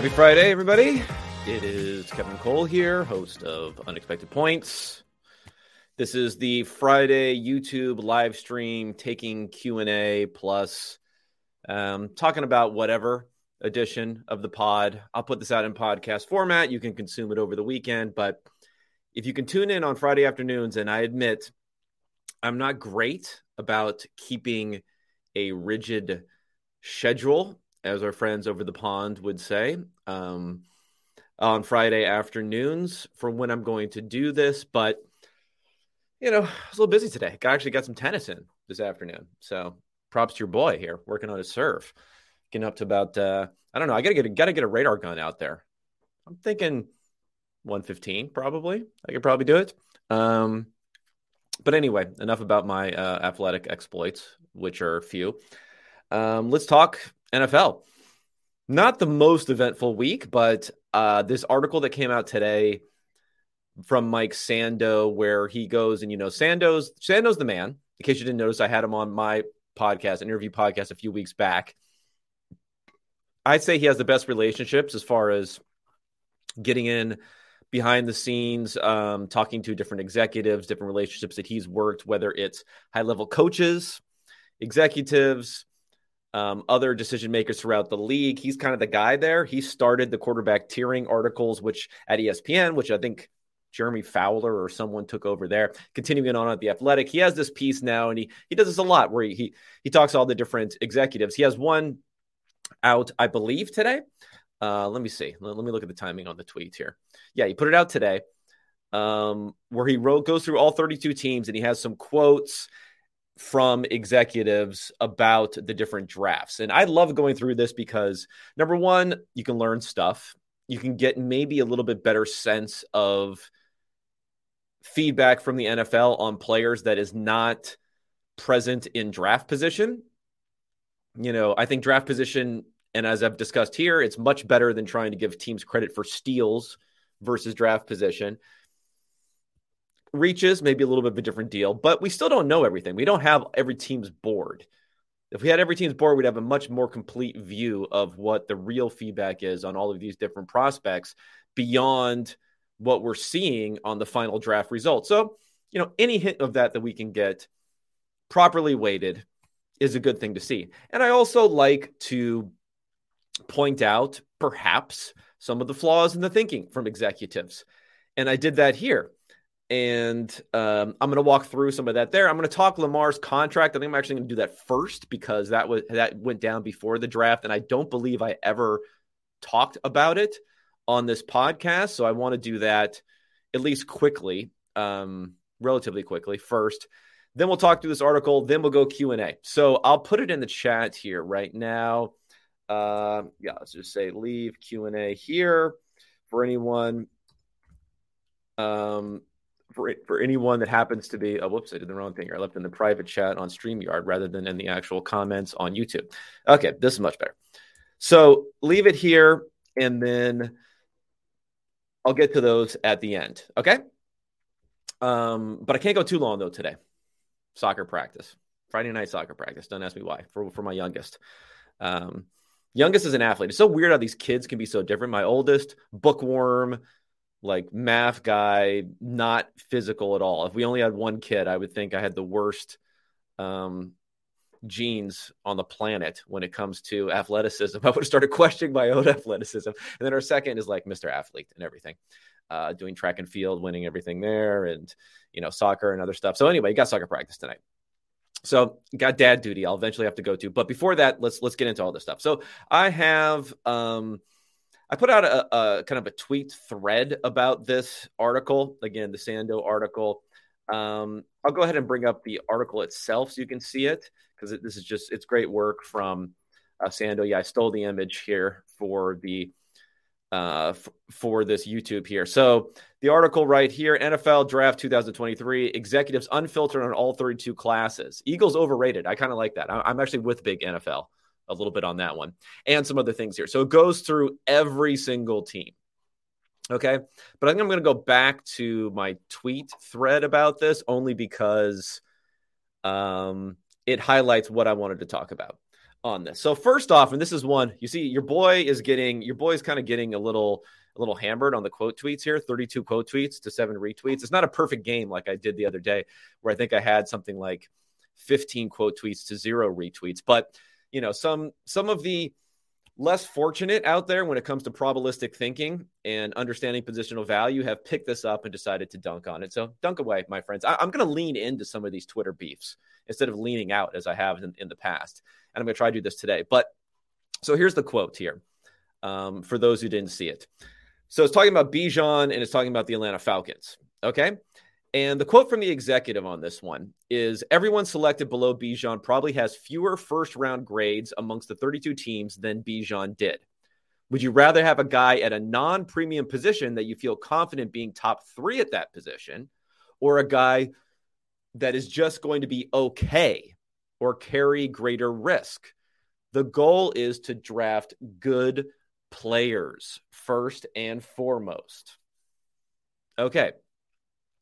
Happy Friday, everybody. It is Kevin Cole here, host of Unexpected Points. This is the Friday YouTube live stream taking Q&A plus um, talking about whatever edition of the pod. I'll put this out in podcast format. You can consume it over the weekend, but if you can tune in on Friday afternoons, and I admit I'm not great about keeping a rigid schedule as our friends over the pond would say, um, on Friday afternoons for when I'm going to do this. But, you know, I was a little busy today. I actually got some tennis in this afternoon. So props to your boy here working on his serve. Getting up to about, uh, I don't know, I got to get a, got to get a radar gun out there. I'm thinking 115 probably. I could probably do it. Um, but anyway, enough about my uh, athletic exploits, which are few. Um, let's talk NFL. Not the most eventful week, but uh, this article that came out today from Mike Sando, where he goes and you know Sando's Sando's the man. In case you didn't notice, I had him on my podcast, interview podcast, a few weeks back. I'd say he has the best relationships as far as getting in behind the scenes, um, talking to different executives, different relationships that he's worked, whether it's high level coaches, executives, um, other decision makers throughout the league. He's kind of the guy there. He started the quarterback tiering articles, which at ESPN, which I think Jeremy Fowler or someone took over there. Continuing on at the Athletic, he has this piece now, and he he does this a lot where he he, he talks all the different executives. He has one out, I believe, today. Uh, let me see. Let, let, me look at the timing on the tweet here. Yeah, he put it out today, um, where he wrote goes through all 32 teams, and he has some quotes from executives about the different drafts. And I love going through this because number one, you can learn stuff. You can get maybe a little bit better sense of feedback from the NFL on players that is not present in draft position. You know, I think draft position, and as I've discussed here, it's much better than trying to give teams credit for steals versus draft position reaches, maybe a little bit of a different deal, but we still don't know everything. We don't have every team's board. If we had every team's board, we'd have a much more complete view of what the real feedback is on all of these different prospects beyond what we're seeing on the final draft result. So, you know, any hint of that that we can get properly weighted is a good thing to see. And I also like to point out perhaps some of the flaws in the thinking from executives. And I did that here and um, I'm going to walk through some of that there. I'm going to talk Lamar's contract. I think I'm actually going to do that first because that was that went down before the draft, and I don't believe I ever talked about it on this podcast. So I want to do that at least quickly, um, relatively quickly first. Then we'll talk through this article. Then we'll go Q and A. So I'll put it in the chat here right now. Uh, yeah, let's just say leave Q and A here for anyone. Um, for, for anyone that happens to be, oh, whoops, I did the wrong thing. I left in the private chat on StreamYard rather than in the actual comments on YouTube. Okay, this is much better. So leave it here and then I'll get to those at the end. Okay. Um, but I can't go too long though today. Soccer practice, Friday night soccer practice. Don't ask me why for, for my youngest. Um, youngest is an athlete. It's so weird how these kids can be so different. My oldest, bookworm, like math guy, not physical at all. If we only had one kid, I would think I had the worst um, genes on the planet when it comes to athleticism. I would have started questioning my own athleticism. And then our second is like Mr. Athlete and everything, uh, doing track and field, winning everything there, and you know soccer and other stuff. So anyway, you got soccer practice tonight. So got dad duty. I'll eventually have to go to. But before that, let's let's get into all this stuff. So I have um I put out a, a, kind of a tweet thread about this article. Again, the Sando article. Um, I'll go ahead and bring up the article itself so you can see it because this is just it's great work from uh, Sando. Yeah, I stole the image here for the uh, f- for this YouTube here. So the article right here: NFL Draft 2023 executives unfiltered on all 32 classes. Eagles overrated. I kind of like that. I- I'm actually with big NFL a little bit on that one and some other things here. So it goes through every single team. Okay. But I think I'm going to go back to my tweet thread about this only because um, it highlights what I wanted to talk about. on this. So first off, and this is one you see, your boy is getting your boy is kind of getting a little a little hammered on the quote tweets here 32 quote tweets to seven retweets. It's not a perfect game like I did the other day, where I think I had something like 15 quote tweets to zero retweets. But, you know, some some of the less fortunate out there when it comes to probabilistic thinking and understanding positional value have picked this up and decided to dunk on it. So dunk away, my friends. I, am going to lean into some of these Twitter beefs instead of leaning out as I have in, in the past. And I'm going to try to do this today. But so here's the quote here um, for those who didn't see it. So it's talking about Bijan and it's talking about the Atlanta Falcons. Okay. And the quote from the executive on this one is everyone selected below Bijan probably has fewer first round grades amongst the 32 teams than Bijan did. Would you rather have a guy at a non premium position that you feel confident being top three at that position, or a guy that is just going to be okay or carry greater risk? The goal is to draft good players first and foremost. Okay.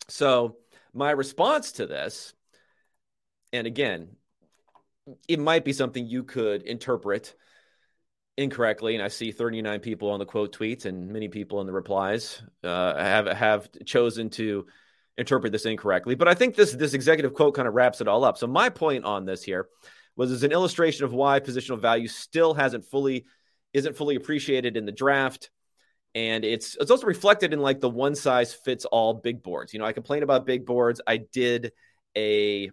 So, my response to this, and again, it might be something you could interpret incorrectly, and I see 39 people on the quote tweets and many people in the replies uh, have have chosen to interpret this incorrectly. But I think this this executive quote kind of wraps it all up. So my point on this here was as an illustration of why positional value still hasn't fully isn't fully appreciated in the draft. And it's it's also reflected in like the one size fits all big boards. You know, I complain about big boards. I did a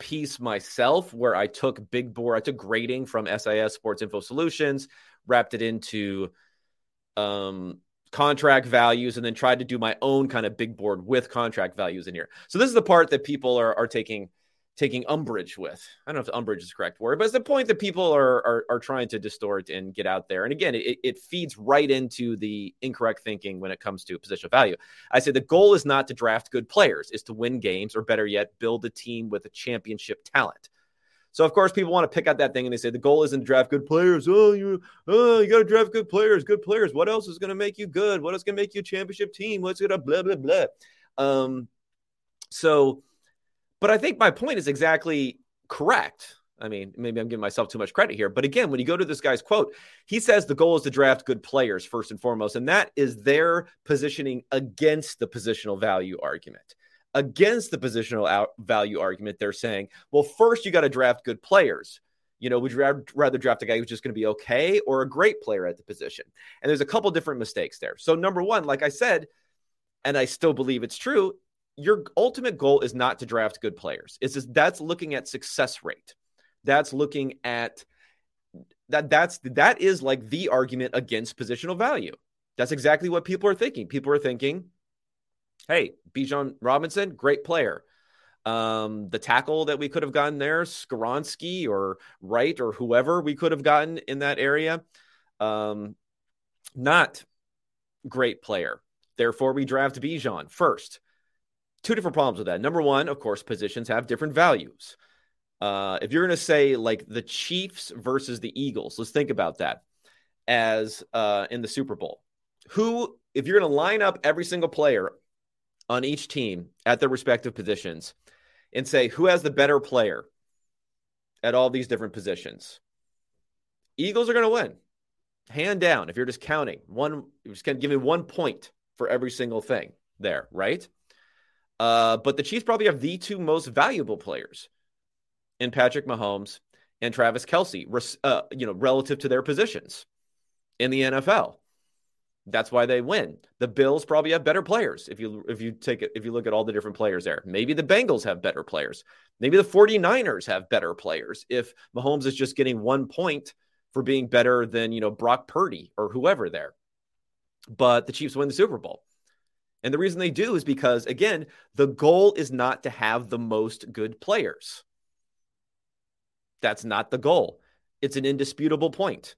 piece myself where I took big board, I took grading from SIS Sports Info Solutions, wrapped it into um, contract values, and then tried to do my own kind of big board with contract values in here. So this is the part that people are are taking taking umbrage with. I don't know if umbrage is the correct word, but it's the point that people are, are, are trying to distort and get out there. And again, it, it feeds right into the incorrect thinking when it comes to positional value. I say the goal is not to draft good players, is to win games, or better yet, build a team with a championship talent. So of course, people want to pick out that thing and they say the goal isn't to draft good players. Oh, you, oh, you got to draft good players, good players. What else is going to make you good? What is going to make you a championship team? What's going to blah blah blah? Um, so but I think my point is exactly correct. I mean, maybe I'm giving myself too much credit here. But again, when you go to this guy's quote, he says the goal is to draft good players first and foremost. And that is their positioning against the positional value argument. Against the positional value argument, they're saying, well, first you got to draft good players. You know, would you rather draft a guy who's just going to be okay or a great player at the position? And there's a couple different mistakes there. So, number one, like I said, and I still believe it's true, your ultimate goal is not to draft good players. It's just, that's looking at success rate. That's looking at that that's that is like the argument against positional value. That's exactly what people are thinking. People are thinking, hey, Bijan Robinson, great player. Um, the tackle that we could have gotten there, Skoronski or Wright or whoever we could have gotten in that area, um, not great player. Therefore, we draft Bijan first two different problems with that. Number one, of course, positions have different values. Uh, if you're going to say like the Chiefs versus the Eagles, let's think about that as uh, in the Super Bowl. Who, if you're going to line up every single player on each team at their respective positions and say who has the better player at all these different positions, Eagles are going to win, hand down. If you're just counting one, you're just going to give me one point for every single thing there, right? Uh, but the Chiefs probably have the two most valuable players in Patrick Mahomes and Travis Kelce, uh, you know, relative to their positions in the NFL. That's why they win. The Bills probably have better players if you if you take it if you look at all the different players there. Maybe the Bengals have better players. Maybe the 49ers have better players if Mahomes is just getting 1 point for being better than, you know, Brock Purdy or whoever there. But the Chiefs win the Super Bowl. And the reason they do is because, again, the goal is not to have the most good players. That's not the goal. It's an indisputable point.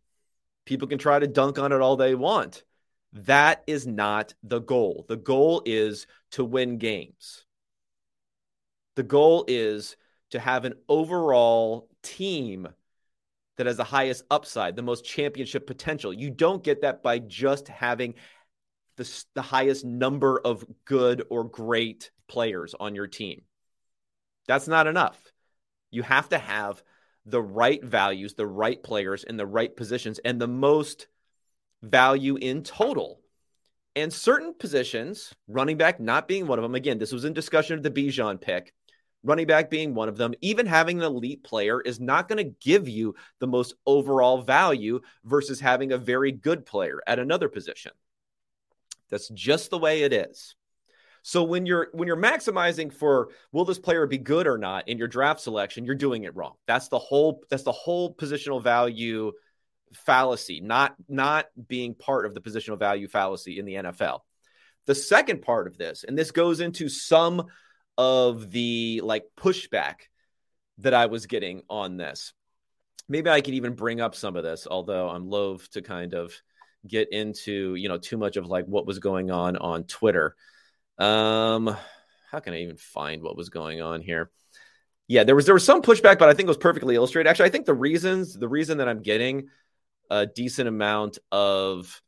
People can try to dunk on it all they want. That is not the goal. The goal is to win games. The goal is to have an overall team that has the highest upside, the most championship potential. You don't get that by just having the, the highest number of good or great players on your team. That's not enough. You have to have the right values, the right players in the right positions, and the most value in total. And certain positions, running back not being one of them. Again, this was in discussion of the Bijan pick running back being one of them, even having an elite player is not going to give you the most overall value versus having a very good player at another position. That's just the way it is. So when you're when you're maximizing for will this player be good or not in your draft selection, you're doing it wrong. That's the whole that's the whole positional value fallacy, not not being part of the positional value fallacy in the NFL. The second part of this, and this goes into some of the like pushback that I was getting on this. Maybe I could even bring up some of this, although I'm loath to kind of get into, you know, too much of like what was going on on Twitter. Um, how can I even find what was going on here? Yeah, there was there was some pushback, but I think it was perfectly illustrated. Actually, I think the reasons the reason that I'm getting a decent amount of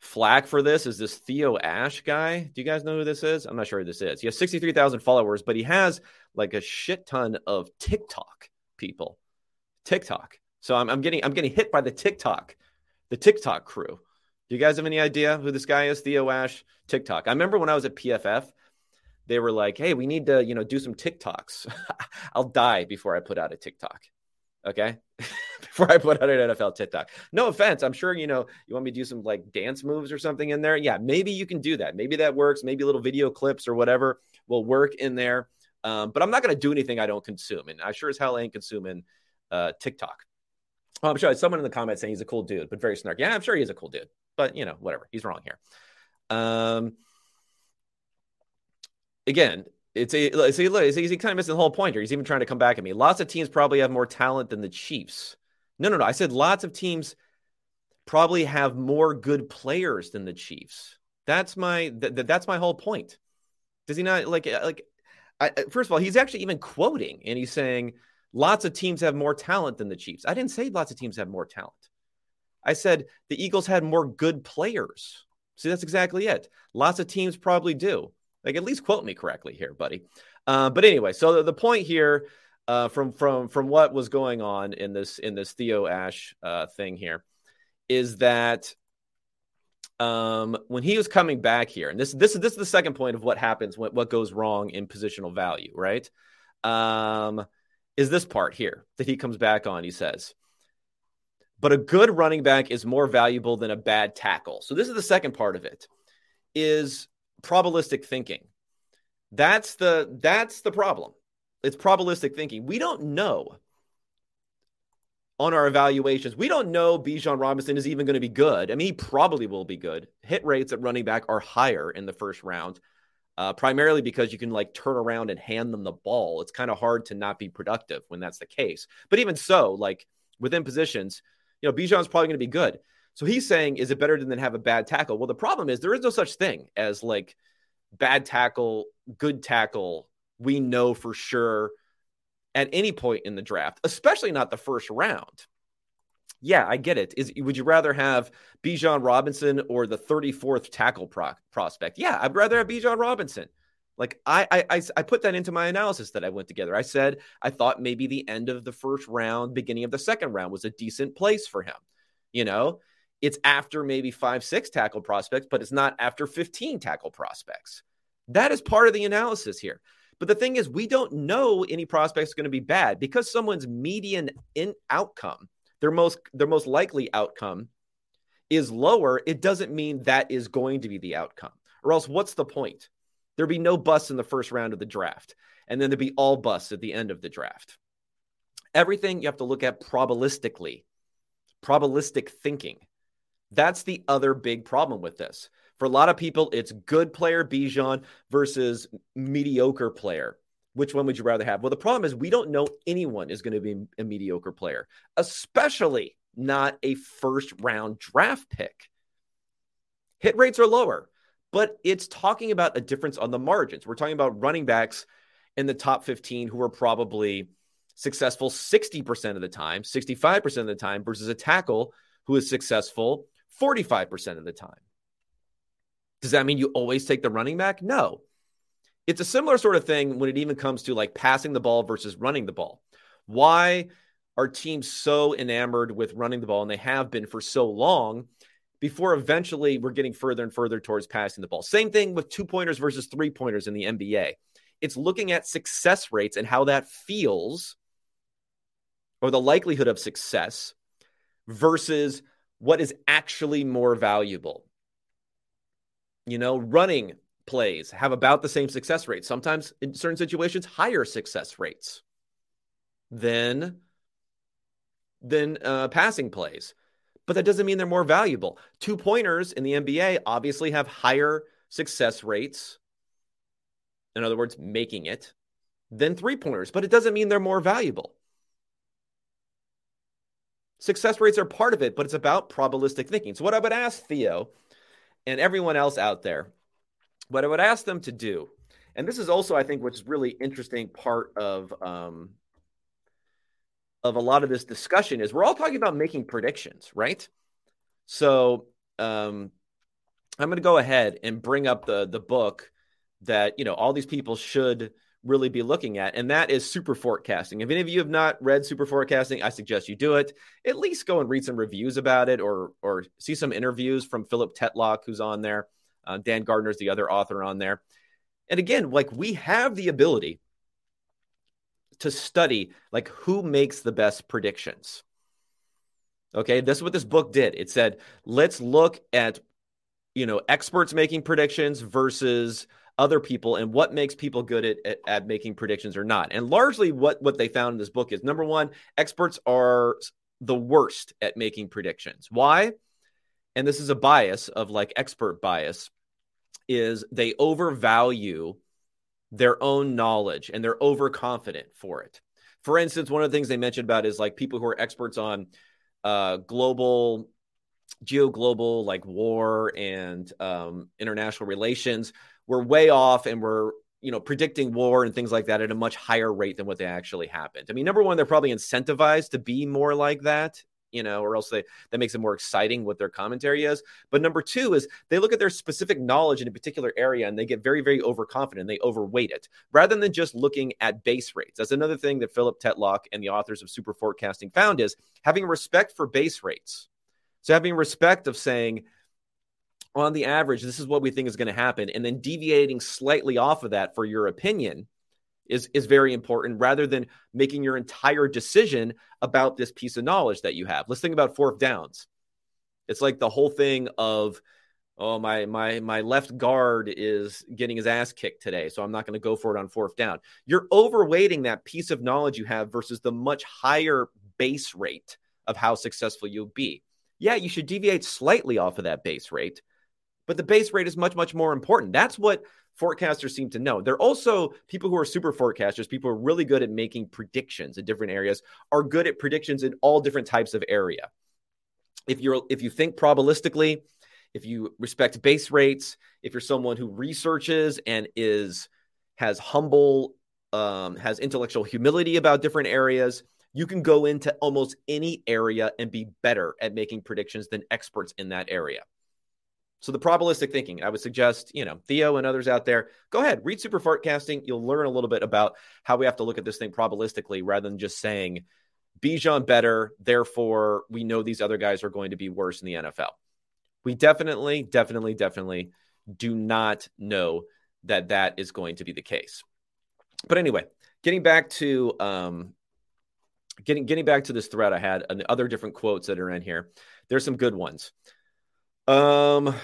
flack for this is this Theo Ash guy. Do you guys know who this is? I'm not sure who this is. He has 63,000 followers, but he has like a shit ton of TikTok people. TikTok. So I'm, I'm getting I'm getting hit by the TikTok, the TikTok crew. Do you guys have any idea who this guy is? Theo Ash, TikTok. I remember when I was at PFF, they were like, "Hey, we need to, you know, do some TikToks." I'll die before I put out a TikTok. Okay. Before I put out an NFL TikTok. No offense. I'm sure, you know, you want me to do some like dance moves or something in there. Yeah, maybe you can do that. Maybe that works. Maybe little video clips or whatever will work in there. Um, but I'm not going to do anything I don't consume. And I sure as hell ain't consuming uh, TikTok. Well, I'm sure someone in the comments saying he's a cool dude, but very snarky. Yeah, I'm sure he is a cool dude, but you know, whatever. He's wrong here. Um, again, it's a see, he's, kind of missing the whole point here. He's even trying to come back at me. Lots of teams probably have more talent than the Chiefs. No, no, no. I said lots of teams probably have more good players than the Chiefs. That's my th- that's my whole point. Does he not like uh, like? I, first of all, he's actually even quoting and he's saying lots of teams have more talent than the Chiefs. I didn't say lots of teams have more talent. I said the Eagles had more good players. See, that's exactly it. Lots of teams probably do. Like, at least quote me correctly here, buddy. Uh, but anyway, so the, the point here uh, from from from what was going on in this in this Theo Ash uh, thing here is that um, when he was coming back here, and this this is this is the second point of what happens when what goes wrong in positional value, right? Um, is this part here that he comes back on? He says, but a good running back is more valuable than a bad tackle. So this is the second part of it. Is probabilistic thinking. That's the that's the problem. It's probabilistic thinking. We don't know on our evaluations. We don't know Bijan Robinson is even going to be good. I mean, he probably will be good. Hit rates at running back are higher in the first round, uh, primarily because you can like turn around and hand them the ball. It's kind of hard to not be productive when that's the case. But even so, like within positions, you know, Bijan's probably going to be good. So he's saying, is it better than have a bad tackle? Well, the problem is there is no such thing as like bad tackle, good tackle. We know for sure at any point in the draft, especially not the first round. Yeah, I get it. Is would you rather have Bijan Robinson or the 34th tackle pro- prospect? Yeah, I'd rather have Bijan Robinson. Like I, I, I put that into my analysis that I went together. I said I thought maybe the end of the first round, beginning of the second round was a decent place for him. You know, it's after maybe five, six tackle prospects, but it's not after 15 tackle prospects. That is part of the analysis here. But the thing is, we don't know any prospects going to be bad because someone's median in outcome, their most their most likely outcome is lower. It doesn't mean that is going to be the outcome. Or else, what's the point? There'd be no busts in the first round of the draft, and then there'd be all busts at the end of the draft. Everything you have to look at probabilistically, probabilistic thinking. That's the other big problem with this. For a lot of people, it's good player Bijan versus mediocre player. Which one would you rather have? Well, the problem is we don't know anyone is going to be a mediocre player, especially not a first round draft pick. Hit rates are lower, but it's talking about a difference on the margins. We're talking about running backs in the top 15 who are probably successful 60% of the time, 65% of the time, versus a tackle who is successful 45% of the time. Does that mean you always take the running back? No. It's a similar sort of thing when it even comes to like passing the ball versus running the ball. Why are teams so enamored with running the ball, and they have been for so long, before eventually we're getting further and further towards passing the ball. Same thing with two pointers versus three pointers in the NBA. It's looking at success rates and how that feels, or the likelihood of success, versus what is actually more valuable. You know, running plays have about the same success rate. Sometimes in certain situations, higher success rates than than uh, passing plays. But that doesn't mean they're more valuable. Two pointers in the NBA obviously have higher success rates. In other words, making it than three pointers, but it doesn't mean they're more valuable. Success rates are part of it, but it's about probabilistic thinking. So, what I would ask Theo and everyone else out there what I would ask them to do, and this is also, I think, what's really interesting part of um, of a lot of this discussion is we're all talking about making predictions, right? So um, I'm going to go ahead and bring up the the book that you know all these people should really be looking at, and that is super forecasting. If any of you have not read super forecasting, I suggest you do it. At least go and read some reviews about it, or or see some interviews from Philip Tetlock, who's on there. Uh, Dan Gardner is the other author on there. And again, like we have the ability to study like who makes the best predictions. Okay, this is what this book did. It said, let's look at you know experts making predictions versus other people and what makes people good at, at, at, making predictions or not. And largely what what they found in this book is number one, experts are the worst at making predictions. Why? And this is a bias of like expert bias is they overvalue their own knowledge and they're overconfident for it. For instance, one of the things they mentioned about is like people who are experts on uh, global, geo-global, like war and um, international relations, were way off and were you know predicting war and things like that at a much higher rate than what they actually happened. I mean, number one, they're probably incentivized to be more like that you know, or else they that makes it more exciting what their commentary is. But number two is they look at their specific knowledge in a particular area and they get very, very overconfident. They overweight it rather than just looking at base rates. That's another thing that Philip Tetlock and the authors of Super Forecasting found is having respect for base rates. So having respect of saying, on the average, this is what we think is going to happen, and then deviating slightly off of that for your opinion is is very important rather than making your entire decision about this piece of knowledge that you have. Let's think about fourth downs. It's like the whole thing of oh my my my left guard is getting his ass kicked today so i'm not going to go for it on fourth down you're overweighting that piece of knowledge you have versus the much higher base rate of how successful you'll be yeah you should deviate slightly off of that base rate but the base rate is much much more important that's what forecasters seem to know. They're also people who are super forecasters, people who are really good at making predictions in different areas, are good at predictions in all different types of area. If you're if you think probabilistically, if you respect base rates, if you're someone who researches and is has humble um, has intellectual humility about different areas, you can go into almost any area and be better at making predictions than experts in that area. So the probabilistic thinking, I would suggest, you know, Theo and others out there, go ahead, read super forecasting. You'll learn a little bit about how we have to look at this thing probabilistically rather than just saying Bijan better, therefore we know these other guys are going to be worse in the NFL. We definitely, definitely, definitely do not know that that is going to be the case. But anyway, getting back to um, getting getting back to this thread I had and the other different quotes that are in here. There's some good ones. Um,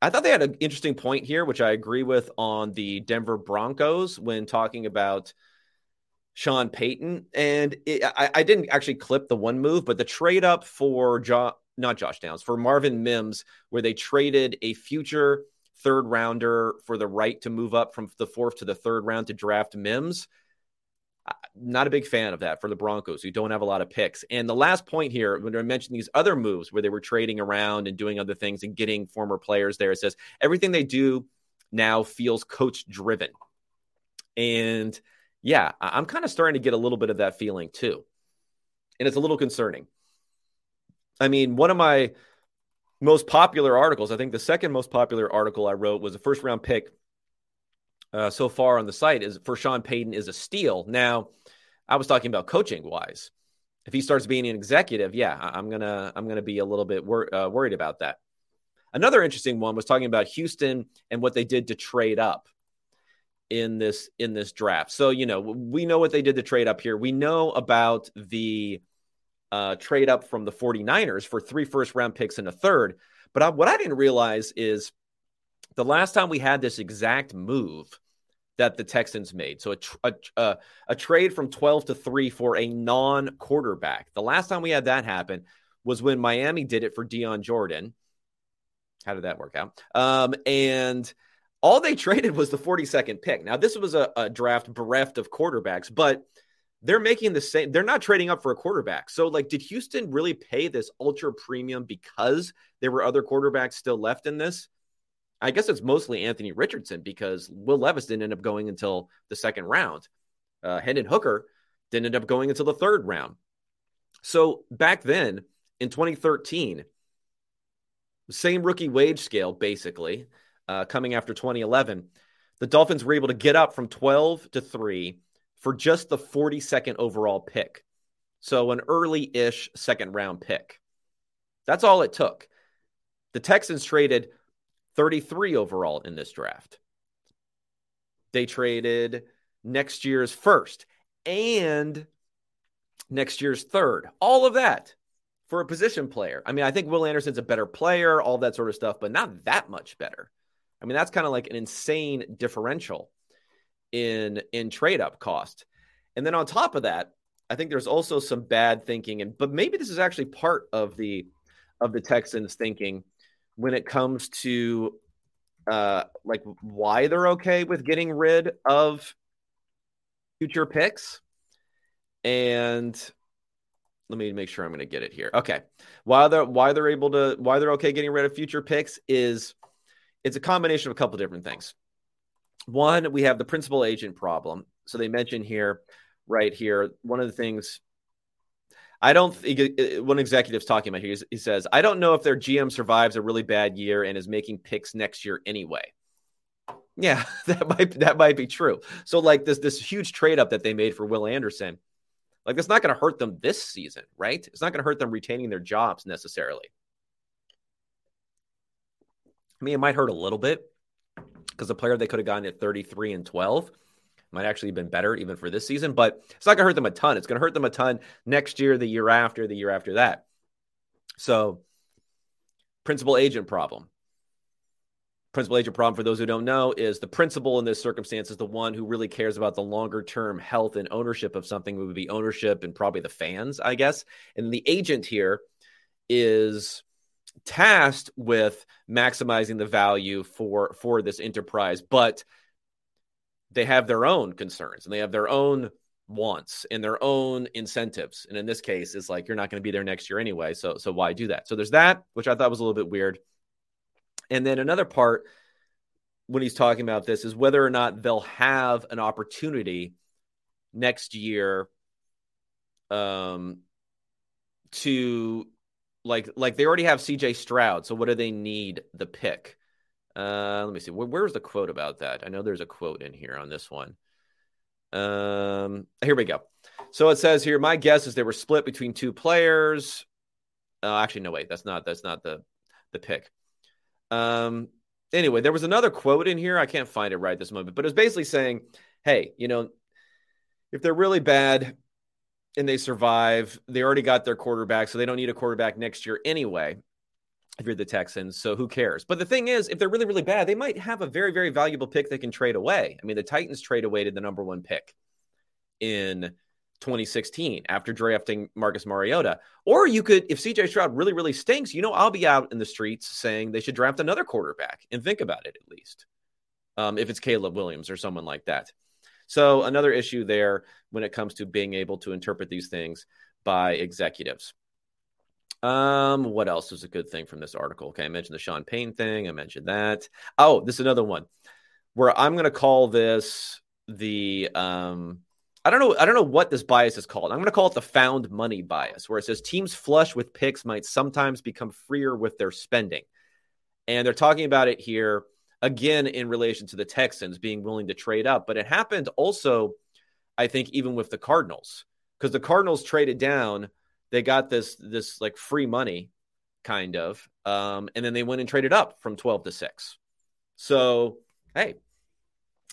I thought they had an interesting point here, which I agree with on the Denver Broncos when talking about Sean Payton. And it, I, I, didn't actually clip the one move, but the trade up for jo- not Josh Downs for Marvin Mims, where they traded a future third rounder for the right to move up from the fourth to the third round to draft Mims not a big fan of that for the Broncos, who don't have a lot of picks. And the last point here, when I mentioned these other moves where they were trading around and doing other things and getting former players there, it says everything they do now feels coach driven. And yeah, I'm kind of starting to get a little bit of that feeling too. And it's a little concerning. I mean, one of my most popular articles, I think the second most popular article I wrote was a first round pick uh, so far on the site is for Sean Payton is a steal. Now, I was talking about coaching wise. if he starts being an executive, yeah, I'm gonna I'm gonna be a little bit wor- uh, worried about that. Another interesting one was talking about Houston and what they did to trade up in this in this draft. So you know we know what they did to trade up here. We know about the uh, trade up from the 49ers for three first round picks and a third. But I, what I didn't realize is the last time we had this exact move that the Texans made. So a, a, a, trade from 12 to 3 for a non quarterback. The last time we had that happen was when Miami did it for Dion Jordan. How did that work out? Um, and all they traded was the 42nd pick. Now, this was a, a draft bereft of quarterbacks, but they're making the same. They're not trading up for a quarterback. So, like, did Houston really pay this ultra premium because there were other quarterbacks still left in this? I guess it's mostly Anthony Richardson because Will Levis didn't end up going until the second round. Uh, Hendon Hooker didn't end up going until the third round. So back then in 2013, same rookie wage scale, basically, uh, coming after 2011, the Dolphins were able to get up from 12 to 3 for just the 42nd overall pick. So an early ish second round pick. That's all it took. The Texans traded 33 overall in this draft. They traded next year's first and next year's third. All of that for a position player. I mean, I think Will Anderson's a better player, all that sort of stuff, but not that much better. I mean, that's kind of like an insane differential in in trade up cost. And then on top of that, I think there's also some bad thinking and but maybe this is actually part of the of the Texans thinking when it comes to uh like why they're okay with getting rid of future picks and let me make sure I'm going to get it here. Okay. Why they're why they're able to why they're okay getting rid of future picks is it's a combination of a couple different things. One, we have the principal agent problem. So they mention here, right here, one of the things I don't one executive's talking about here. He says, I don't know if their GM survives a really bad year and is making picks next year anyway. Yeah, that might that might be true. So like this this huge trade up that they made for Will Anderson, like that's not going to hurt them this season, right? It's not going to hurt them retaining their jobs necessarily. I mean, it might hurt a little bit because the player they could have gotten at 33 and 12 might actually have been better even for this season, but it's not going to hurt them a ton. It's going to hurt them a ton next year, the year after, the year after that. So, principal agent problem. Principal agent problem, for those who don't know, is the principal in this circumstance is the one who really cares about the longer term health and ownership of something, it would be ownership and probably the fans, I guess. And the agent here is tasked with maximizing the value for for this enterprise but they have their own concerns and they have their own wants and their own incentives. And in this case it's like you're not going to be there next year anyway so so why do that? So there's that which i thought was a little bit weird. And then another part when he's talking about this is whether or not they'll have an opportunity next year um to like like they already have CJ Stroud, so what do they need the pick? Uh, let me see. Where, where's the quote about that? I know there's a quote in here on this one. Um, here we go. So it says here, my guess is they were split between two players. Uh, actually, no, wait, that's not that's not the the pick. Um, anyway, there was another quote in here. I can't find it right this moment, but it was basically saying, "Hey, you know, if they're really bad, and they survive. They already got their quarterback, so they don't need a quarterback next year anyway. If you're the Texans, so who cares? But the thing is, if they're really, really bad, they might have a very, very valuable pick they can trade away. I mean, the Titans trade away to the number one pick in 2016 after drafting Marcus Mariota. Or you could, if CJ Stroud really, really stinks, you know, I'll be out in the streets saying they should draft another quarterback and think about it at least. Um, if it's Caleb Williams or someone like that. So, another issue there when it comes to being able to interpret these things by executives. Um, what else was a good thing from this article? Okay, I mentioned the Sean Payton thing. I mentioned that. Oh, this is another one where I'm going to call this the um, I don't know. I don't know what this bias is called. I'm going to call it the found money bias, where it says teams flush with picks might sometimes become freer with their spending, and they're talking about it here again in relation to the Texans being willing to trade up. But it happened also, I think, even with the Cardinals, because the Cardinals traded down they got this this like free money, kind of, um, and then they went and traded up from twelve to six. So hey,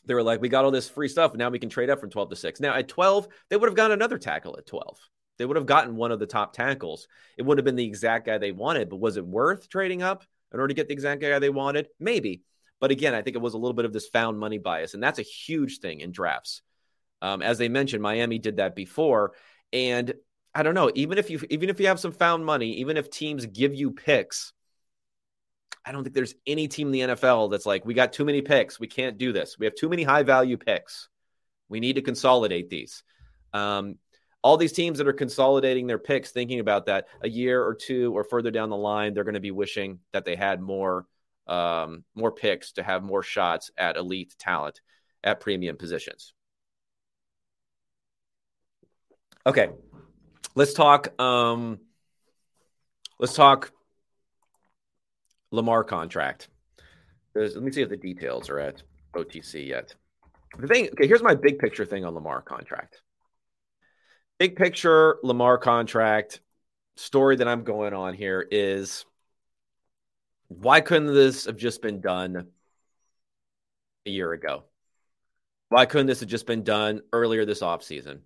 they were like, we got all this free stuff, now we can trade up from twelve to six. Now at twelve, they would have gotten another tackle at twelve. They would have gotten one of the top tackles. It would have been the exact guy they wanted, but was it worth trading up in order to get the exact guy they wanted? Maybe. But again, I think it was a little bit of this found money bias, and that's a huge thing in drafts. Um, as they mentioned, Miami did that before, and I don't know. Even if you even if you have some found money, even if teams give you picks, I don't think there's any team in the NFL that's like, we got too many picks, we can't do this. We have too many high value picks. We need to consolidate these. Um, all these teams that are consolidating their picks, thinking about that a year or two or further down the line, they're going to be wishing that they had more um, more picks to have more shots at elite talent at premium positions. Okay, let's talk. Um, let's talk Lamar contract. There's, let me see if the details are at OTC yet. The thing, okay, here's my big picture thing on Lamar contract. Big picture Lamar contract story that I'm going on here is why couldn't this have just been done a year ago? Why couldn't this have just been done earlier this offseason?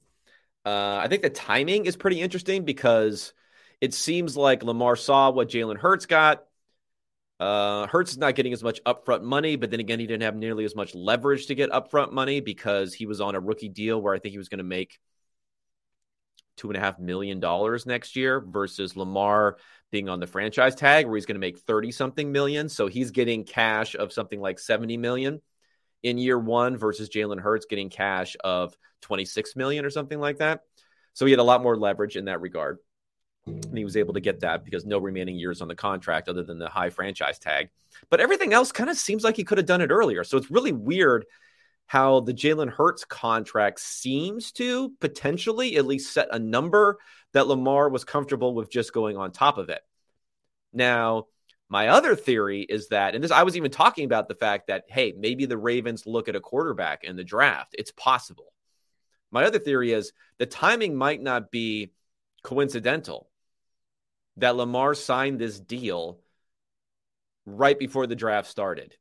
Uh, I think the timing is pretty interesting because it seems like Lamar saw what Jalen Hurts got. Uh, Hurts is not getting as much upfront money, but then again, he didn't have nearly as much leverage to get upfront money because he was on a rookie deal where I think he was going to make two and a half million dollars next year versus Lamar being on the franchise tag where he's going to make 30 something million. So he's getting cash of something like 70 million in year one versus Jalen Hurts getting cash of 26 million or something like that. So he had a lot more leverage in that regard. And he was able to get that because no remaining years on the contract other than the high franchise tag. But everything else kind of seems like he could have done it earlier. So it's really weird how the Jalen Hurts contract seems to potentially at least set a number that Lamar was comfortable with just going on top of it. Now, my other theory is that, and this I was even talking about the fact that, hey, maybe the Ravens look at a quarterback in the draft. It's possible. My other theory is the timing might not be coincidental that Lamar signed this deal right before the draft started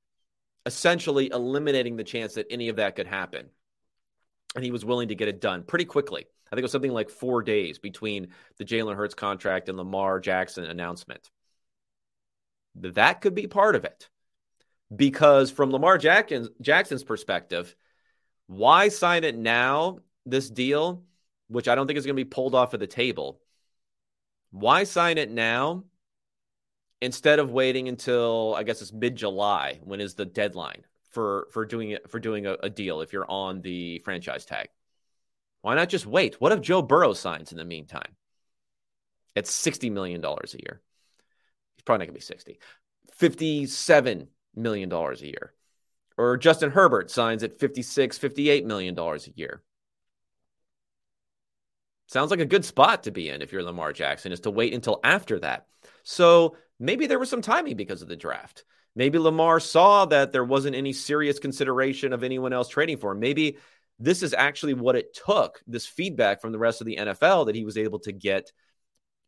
essentially eliminating the chance that any of that could happen. And he was willing to get it done pretty quickly. I think it was something like four days between the Jalen Hurts contract and Lamar Jackson announcement. That could be part of it. Because from Lamar Jackson's, Jackson's perspective, why sign it now, this deal, which I don't think is going to be pulled off of the table? Why sign it now instead of waiting until I guess it's mid July when is the deadline for for doing it for doing a, a, deal if you're on the franchise tag. Why not just wait? What if Joe Burrow signs in the meantime? It's sixty million dollars a year. He's probably not gonna be sixty. Fifty-seven million dollars a year. Or Justin Herbert signs at 56, 58 million dollars a year. Sounds like a good spot to be in if you're Lamar Jackson is to wait until after that. So maybe there was some timing because of the draft. Maybe Lamar saw that there wasn't any serious consideration of anyone else trading for him. Maybe this is actually what it took this feedback from the rest of the NFL that he was able to get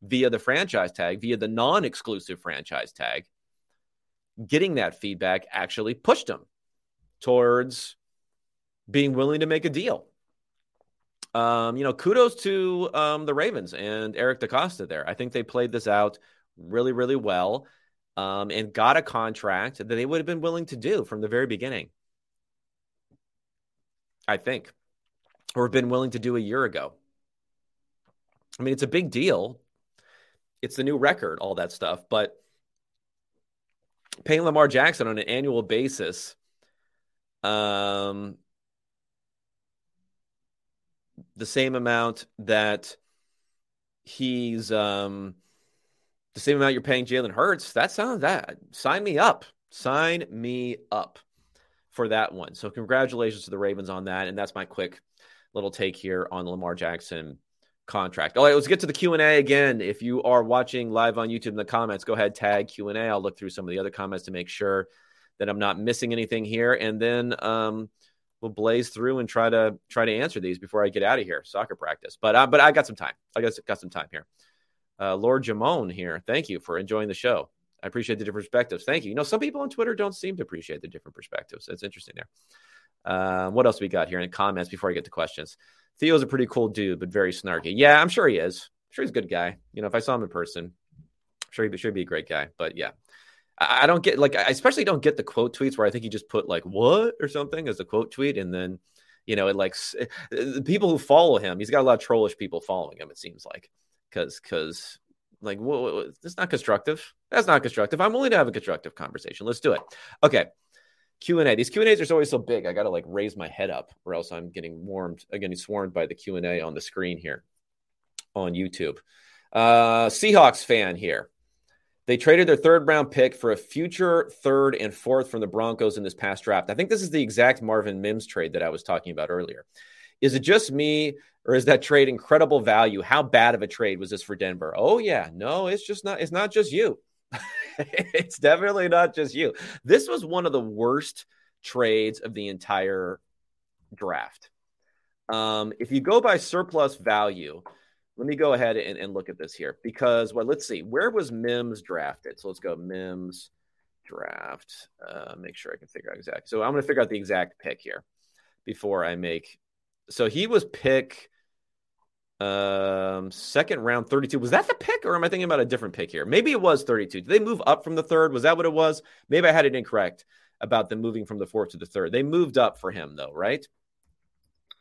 via the franchise tag, via the non exclusive franchise tag. Getting that feedback actually pushed him towards being willing to make a deal. Um, you know, kudos to um, the Ravens and Eric DeCosta there. I think they played this out really, really well um, and got a contract that they would have been willing to do from the very beginning. I think, or been willing to do a year ago. I mean, it's a big deal. It's the new record, all that stuff. But paying Lamar Jackson on an annual basis, um, the same amount that he's um, the same amount you're paying Jalen Hurts, that sounds that sign me up. Sign me up for that one. So congratulations to the Ravens on that. And that's my quick little take here on Lamar Jackson contract. All right, let's get to the Q&A again. If you are watching live on YouTube in the comments, go ahead, tag Q&A. I'll look through some of the other comments to make sure that I'm not missing anything here. And then um, we'll blaze through and try to try to answer these before I get out of here. Soccer practice. But uh, but I got some time. I guess got some time here. Uh, Lord Jamone here. Thank you for enjoying the show. I appreciate the different perspectives. Thank you. You know, some people on Twitter don't seem to appreciate the different perspectives. That's interesting there. Uh, what else we got here in comments before I get to questions? Theo's a pretty cool dude, but very snarky. Yeah, I'm sure he is. I'm sure he's a good guy. You know, if I saw him in person, I'm sure he'd, sure be a great guy. But yeah, I, I don't get like I especially don't get the quote tweets where I think he just put like what or something as a quote tweet, and then you know it like eh, the people who follow him. He's got a lot of trollish people following him. It seems like because because like whoa, it's not constructive. That's not constructive. I'm willing to have a constructive conversation. Let's do it. Okay. Q and A. These Q and A's are always so big. I got to like raise my head up, or else I'm getting warmed, uh, getting swarmed by the Q and A on the screen here on YouTube. Uh, Seahawks fan here. They traded their third round pick for a future third and fourth from the Broncos in this past draft. I think this is the exact Marvin Mims trade that I was talking about earlier. Is it just me, or is that trade incredible value? How bad of a trade was this for Denver? Oh yeah, no, it's just not. It's not just you. it's definitely not just you. This was one of the worst trades of the entire draft. Um, if you go by surplus value, let me go ahead and, and look at this here because, well, let's see. Where was Mims drafted? So let's go Mims draft. Uh, make sure I can figure out exactly. So I'm going to figure out the exact pick here before I make. So he was pick um, second round, 32. Was that the pick, or am I thinking about a different pick here? Maybe it was 32. Did they move up from the third? Was that what it was? Maybe I had it incorrect about them moving from the fourth to the third. They moved up for him, though, right?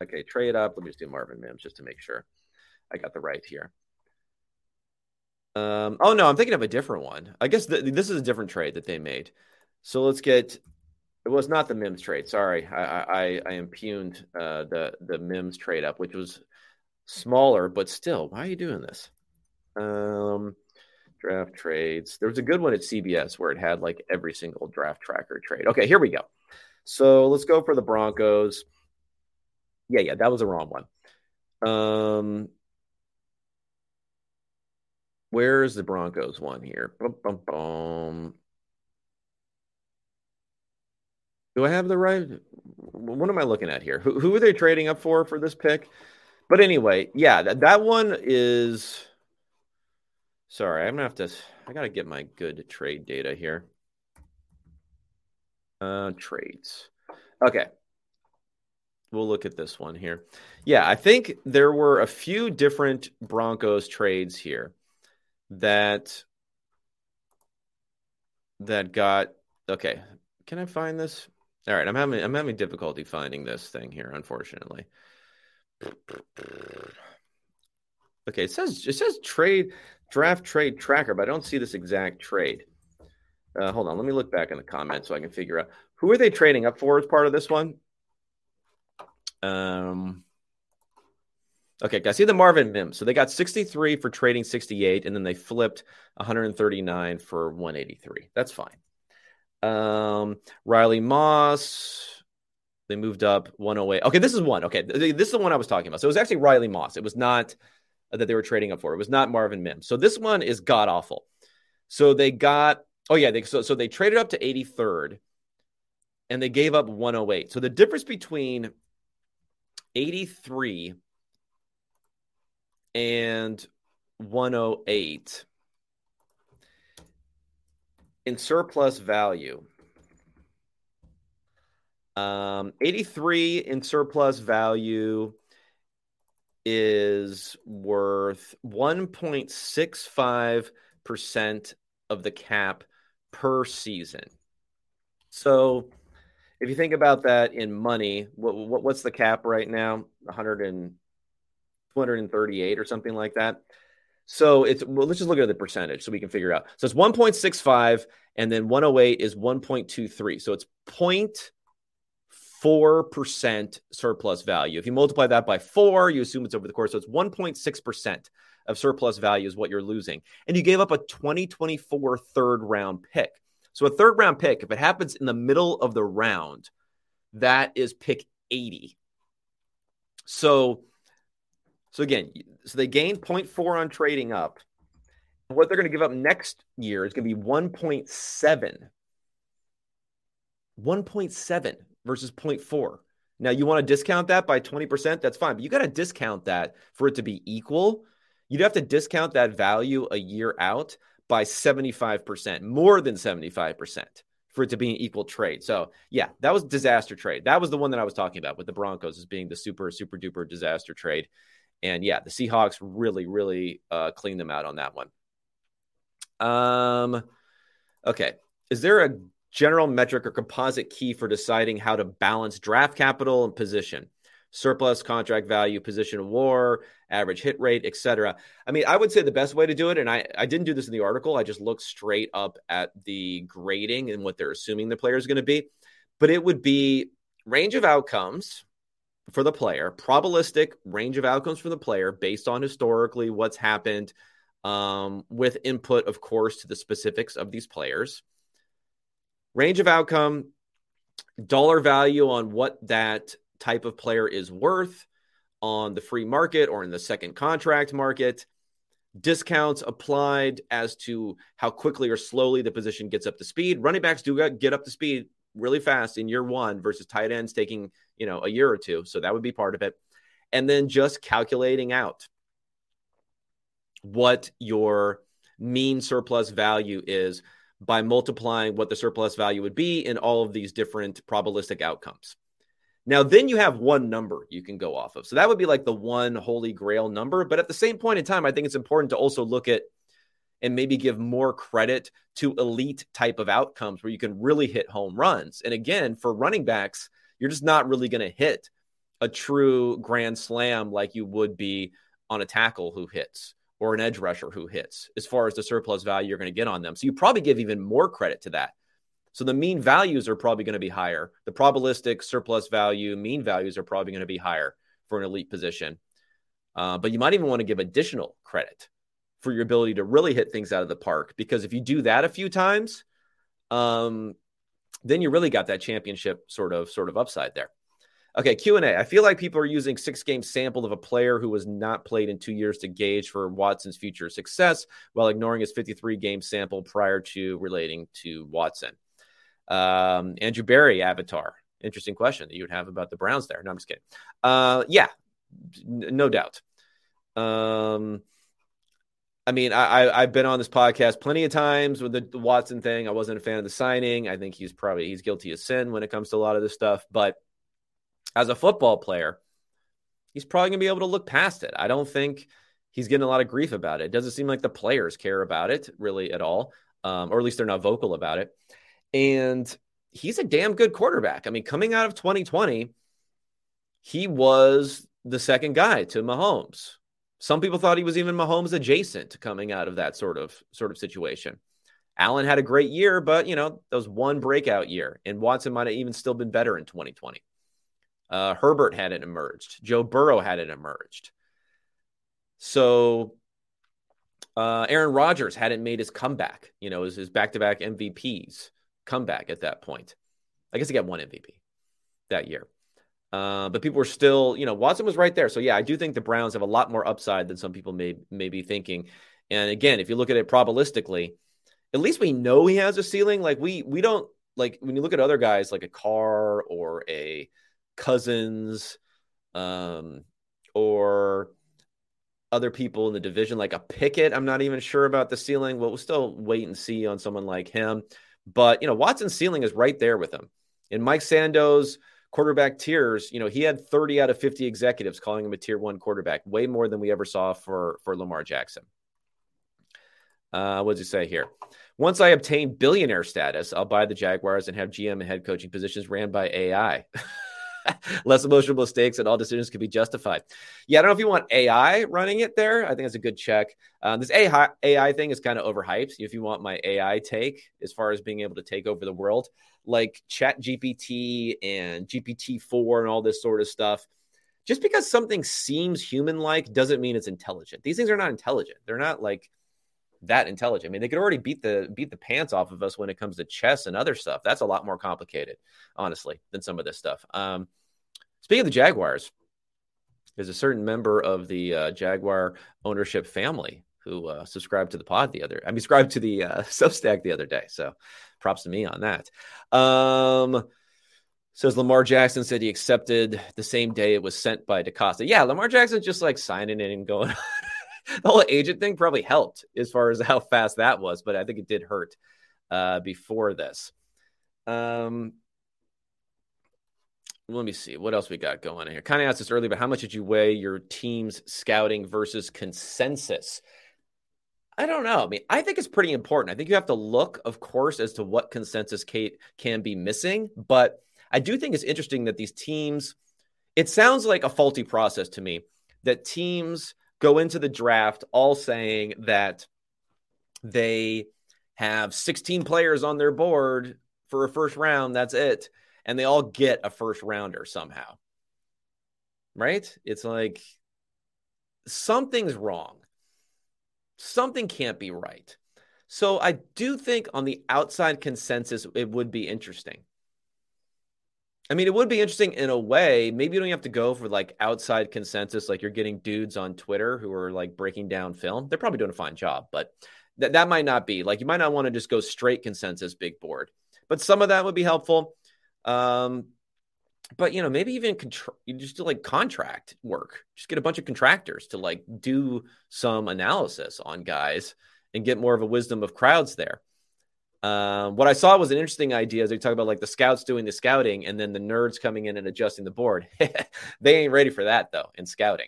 Okay, trade up. Let me just do Marvin Mims just to make sure I got the right here. Um, oh no, I'm thinking of a different one. I guess th- this is a different trade that they made. So let's get. It was not the Mims trade. Sorry, I I, I impugned uh, the the Mims trade up, which was smaller, but still, why are you doing this? Um, draft trades. There was a good one at CBS where it had like every single draft tracker trade. Okay, here we go. So let's go for the Broncos. Yeah, yeah, that was the wrong one. Um, where's the Broncos one here? Bum, bum, bum. Do I have the right? What am I looking at here? Who, who are they trading up for for this pick? But anyway, yeah, that, that one is. Sorry, I'm gonna have to. I gotta get my good trade data here. Uh, trades. Okay. We'll look at this one here. Yeah, I think there were a few different Broncos trades here that that got okay. Can I find this? All right, I'm having I'm having difficulty finding this thing here, unfortunately. Okay, it says it says trade draft trade tracker, but I don't see this exact trade. Uh, hold on, let me look back in the comments so I can figure out who are they trading up for as part of this one. Um. Okay, I see the Marvin Mims. So they got 63 for trading 68, and then they flipped 139 for 183. That's fine. Um, Riley Moss, they moved up 108. Okay, this is one. Okay, this is the one I was talking about. So it was actually Riley Moss. It was not uh, that they were trading up for. It was not Marvin Mims. So this one is god awful. So they got oh yeah, they so so they traded up to 83rd and they gave up 108. So the difference between 83 and 108 in surplus value um, 83 in surplus value is worth 1.65% of the cap per season. So if you think about that in money, what, what, what's the cap right now? 100 and 238 or something like that. So it's well, let's just look at the percentage so we can figure out. So it's 1.65 and then 108 is 1.23. So it's point 4% surplus value. If you multiply that by four, you assume it's over the course. So it's 1.6% of surplus value is what you're losing. And you gave up a 2024 third round pick. So a third round pick, if it happens in the middle of the round, that is pick 80. So, so again, so they gained 0.4 on trading up. What they're going to give up next year is going to be 1.7. 1.7 versus 0.4. Now, you want to discount that by 20%, that's fine, but you got to discount that for it to be equal. you'd have to discount that value a year out by 75%, more than 75% for it to be an equal trade. So, yeah, that was disaster trade. That was the one that I was talking about with the Broncos as being the super, super duper disaster trade. And yeah, the Seahawks really, really uh, cleaned them out on that one. Um, okay. Is there a general metric or composite key for deciding how to balance draft capital and position? surplus contract value, position war, average hit rate, etc. I mean, I would say the best way to do it, and I, I didn't do this in the article, I just looked straight up at the grading and what they're assuming the player is going to be. But it would be range of outcomes for the player, probabilistic range of outcomes for the player based on historically what's happened, um, with input, of course, to the specifics of these players. Range of outcome, dollar value on what that type of player is worth on the free market or in the second contract market. Discounts applied as to how quickly or slowly the position gets up to speed. Running backs do get up to speed really fast in year one versus tight ends taking, you know, a year or two. So that would be part of it. And then just calculating out what your mean surplus value is by multiplying what the surplus value would be in all of these different probabilistic outcomes. Now, then you have one number you can go off of. So that would be like the one holy grail number. But at the same point in time, I think it's important to also look at and maybe give more credit to elite type of outcomes where you can really hit home runs. And again, for running backs, you're just not really going to hit a true grand slam like you would be on a tackle who hits or an edge rusher who hits as far as the surplus value you're going to get on them. So you probably give even more credit to that so the mean values are probably going to be higher. The probabilistic surplus value, mean values are probably going to be higher for an elite position. Uh, but you might even want to give additional credit for your ability to really hit things out of the park. Because if you do that a few times, um, then you really got that championship sort of sort of upside there. Okay, Q and A. I feel like people are using six game sample of a player who was not played in two years to gauge for Watson's future success, while ignoring his 53 game sample prior to relating to Watson. Um, Andrew Berry avatar. Interesting question that you would have about the Browns there. No, I'm just kidding. Uh, yeah, n- no doubt. Um, I mean, I, have been on this podcast plenty of times with the, the, Watson thing. I wasn't a fan of the signing. I think he's probably he's guilty of sin when it comes to a lot of this stuff. But as a football player, he's probably gonna be able to look past it. I don't think he's getting a lot of grief about it. It doesn't seem like the players care about it really at all, um, or at least they're not vocal about it. And he's a damn good quarterback. I mean, coming out of 2020, he was the second guy to Mahomes. Some people thought he was even Mahomes adjacent coming out of that sort of sort of situation. Allen had a great year, but you know, that was one breakout year, and Watson might have even still been better in 2020. Uh, Herbert hadn't emerged. Joe Burrow hadn't emerged. So uh, Aaron Rodgers hadn't made his comeback, you know, his, his back-to-back MVPs comeback at that point. I guess he got one MVP that year. Uh, but people were still, you know, Watson was right there. So yeah, I do think the Browns have a lot more upside than some people may may be thinking. And again, if you look at it probabilistically, at least we know he has a ceiling. Like we we don't like when you look at other guys like a Carr or a Cousins, um, or other people in the division like a Pickett. I'm not even sure about the ceiling. We'll still wait and see on someone like him. But, you know, Watson's ceiling is right there with him. And Mike Sando's quarterback tiers, you know, he had 30 out of 50 executives calling him a tier one quarterback, way more than we ever saw for, for Lamar Jackson. Uh, what does he say here? Once I obtain billionaire status, I'll buy the Jaguars and have GM and head coaching positions ran by AI. less emotional mistakes and all decisions can be justified. Yeah, I don't know if you want AI running it there. I think that's a good check. Um, this AI, AI thing is kind of overhyped. If you want my AI take as far as being able to take over the world, like Chat GPT and GPT 4 and all this sort of stuff, just because something seems human like doesn't mean it's intelligent. These things are not intelligent. They're not like that intelligent. I mean, they could already beat the beat the pants off of us when it comes to chess and other stuff. That's a lot more complicated, honestly, than some of this stuff. Um, speaking of the Jaguars, there's a certain member of the uh, Jaguar ownership family who uh, subscribed to the pod the other. I mean, subscribed to the uh, Substack the other day. So, props to me on that. Um, says Lamar Jackson said he accepted the same day it was sent by DeCosta. Yeah, Lamar Jackson just like signing it and going the whole agent thing probably helped as far as how fast that was, but I think it did hurt uh, before this. Um, let me see what else we got going here. Kind of asked this earlier, but how much did you weigh your team's scouting versus consensus? I don't know. I mean, I think it's pretty important. I think you have to look, of course, as to what consensus Kate can be missing, but I do think it's interesting that these teams. It sounds like a faulty process to me that teams go into the draft all saying that they have 16 players on their board for a first round. That's it and they all get a first rounder somehow. Right? It's like something's wrong. Something can't be right. So I do think on the outside consensus, it would be interesting. I mean, it would be interesting in a way. Maybe you don't have to go for like outside consensus, like you're getting dudes on Twitter who are like breaking down film. They're probably doing a fine job, but that, that might not be like you might not want to just go straight consensus big board. But some of that would be helpful. Um, but you know, maybe even contra- you just do like contract work. Just get a bunch of contractors to like do some analysis on guys and get more of a wisdom of crowds there. Um, what I saw was an interesting idea as they talk about like the scouts doing the scouting and then the nerds coming in and adjusting the board. they ain't ready for that though in scouting.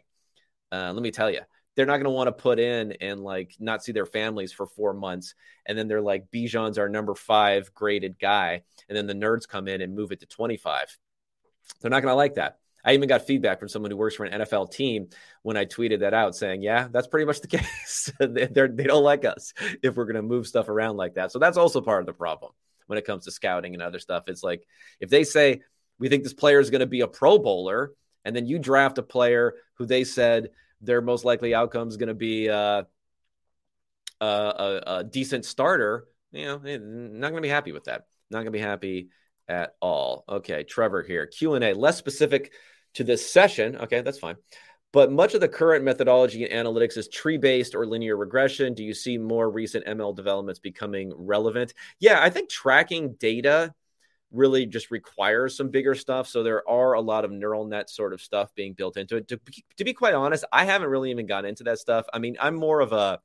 Uh, let me tell you, they're not going to want to put in and like not see their families for four months. And then they're like, Bijan's our number five graded guy. And then the nerds come in and move it to 25. They're not going to like that. I even got feedback from someone who works for an NFL team when I tweeted that out saying, yeah, that's pretty much the case. they they don't like us if we're going to move stuff around like that. So that's also part of the problem when it comes to scouting and other stuff. It's like if they say, we think this player is going to be a pro bowler, and then you draft a player who they said their most likely outcome is going to be uh, a, a, a, decent starter, you know, eh, not going to be happy with that. Not going to be happy at all. Okay, Trevor here. Q and A, less specific to this session. Okay, that's fine. But much of the current methodology and analytics is tree based or linear regression. Do you see more recent ML developments becoming relevant? Yeah, I think tracking data really just requires some bigger stuff. So there are a lot of neural net sort of stuff being built into it. To, to be quite honest, I haven't really even gotten into that stuff. I mean, I'm more of a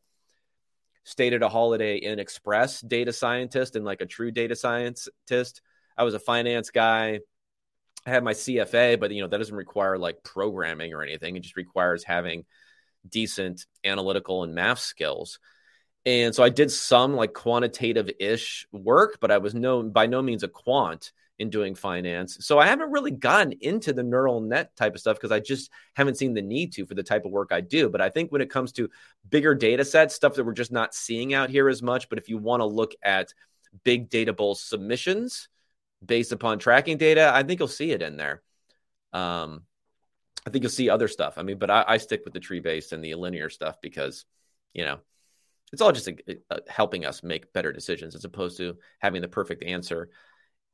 stayed at a Holiday Inn Express data scientist and like a true data scientist. I was a finance guy. I had my CFA, but you know, that doesn't require like programming or anything. It just requires having decent analytical and math skills. And so I did some like quantitative ish work, but I was no by no means a quant in doing finance. So I haven't really gotten into the neural net type of stuff because I just haven't seen the need to for the type of work I do. But I think when it comes to bigger data sets, stuff that we're just not seeing out here as much, but if you want to look at big data bowl submissions based upon tracking data, I think you'll see it in there. Um, I think you'll see other stuff. I mean, but I, I stick with the tree based and the linear stuff because, you know, it's all just a, a, helping us make better decisions as opposed to having the perfect answer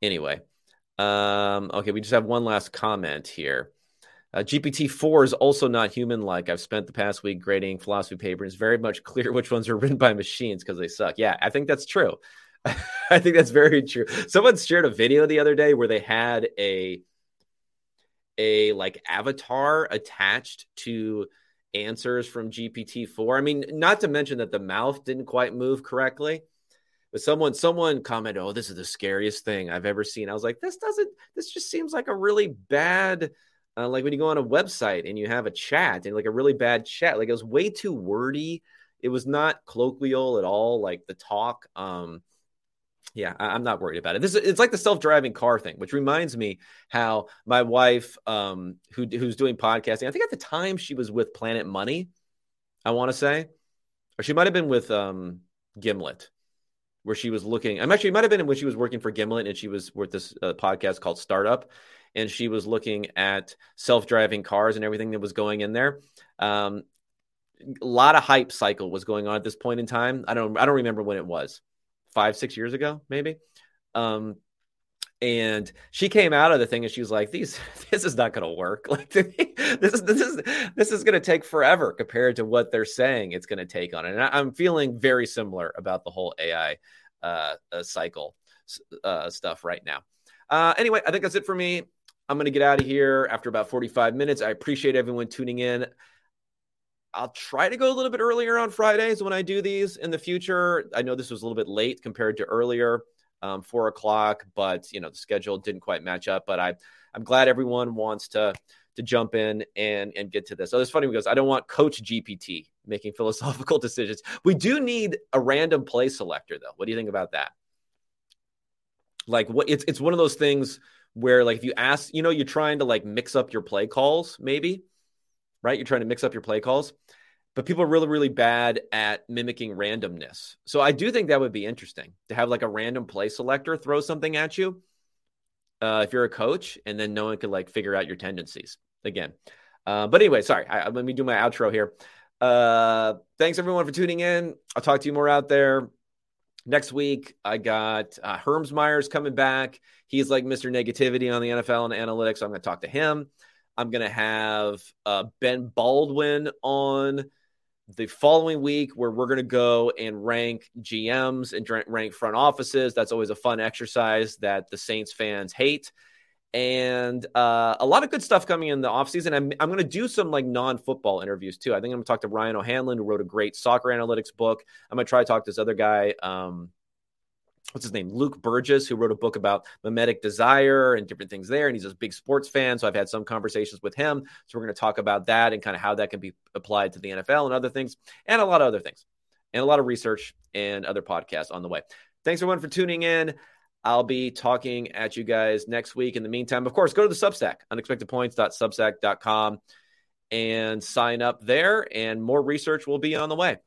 anyway. Um, okay we just have one last comment here. Uh, gpt-4 is also not human-like. I've spent the past week grading philosophy papers. Very much clear which ones are written by machines because they suck. Yeah i think that's true i think that's very true someone shared a video the other day where they had a a like avatar attached to answers from GPT-4. I mean, not to mention that the mouth didn't quite move correctly. But someone someone commented, "Oh, this is the scariest thing I've ever seen." I was like, "This doesn't. This just seems like a really bad." Uh, like when you go on a website and you have a chat and like a really bad chat, like it was way too wordy. It was not colloquial at all, like the talk. Um, yeah, I, am not worried about it. This is, it's like the self-driving car thing, which reminds me how my wife, um, who who's doing podcasting, I think at the time she was with Planet Money, I want to say, or she might have been with um, Gimlet, where she was looking. I'm actually might have been when she was working for Gimlet and she was with this uh, podcast called Startup, and she was looking at self-driving cars and everything that was going in there. Um, a lot of hype cycle was going on at this point in time. I don't I don't remember when it was five, six years ago, maybe. Um, and she came out of the thing and she was like, "These, this is not going to work. Like this is this is this is going to take forever compared to what they're saying it's going to take on it." And I, am feeling very similar about the whole AI uh, uh, cycle uh, stuff right now. Uh, anyway, I think that's it for me. I'm going to get out of here after about 45 minutes. I appreciate everyone tuning in. I'll try to go a little bit earlier on Fridays when I do these in the future. I know this was a little bit late compared to earlier, um, four o'clock, but you know the schedule didn't quite match up. But I, I'm glad everyone wants to to jump in and and get to this. So it's funny because I don't want Coach GPT making philosophical decisions. We do need a random play selector, though. What do you think about that? Like what it's it's one of those things where like if you ask, you know, you're trying to like mix up your play calls, maybe, right? You're trying to mix up your play calls, but people are really, really bad at mimicking randomness. So I do think that would be interesting to have like a random play selector throw something at you. Uh, if you're a coach, and then no one could like figure out your tendencies again. Uh, but anyway, sorry. I, let me do my outro here. Uh, thanks everyone for tuning in. I'll talk to you more out there. Next week, I got uh, Hermsmeyer's coming back. He's like Mr. Negativity on the NFL and analytics. So I'm going to talk to him. I'm going to have uh, Ben Baldwin on the following week where we're going to go and rank GMs and rank front offices. That's always a fun exercise that the Saints fans hate and uh, a lot of good stuff coming in the offseason. I'm, I'm going to do some like non football interviews too. I think I'm going to talk to Ryan O'Hanlon, who wrote a great soccer analytics book. I'm going to try to talk to this other guy. Um, what's his name? Luke Burgis who wrote a book about mimetic desire and different things there. And he's a big sports fan. So I've had some conversations with him. So we're going to talk about that and kind of how that can be applied to the NFL and other things, and a lot of other things, and a lot of research and other podcasts on the way. Thanks everyone for tuning in. I'll be talking at you guys next week. In the meantime, of course, go to the Substack, unexpectedpoints.substack.com, and sign up there, and more research will be on the way.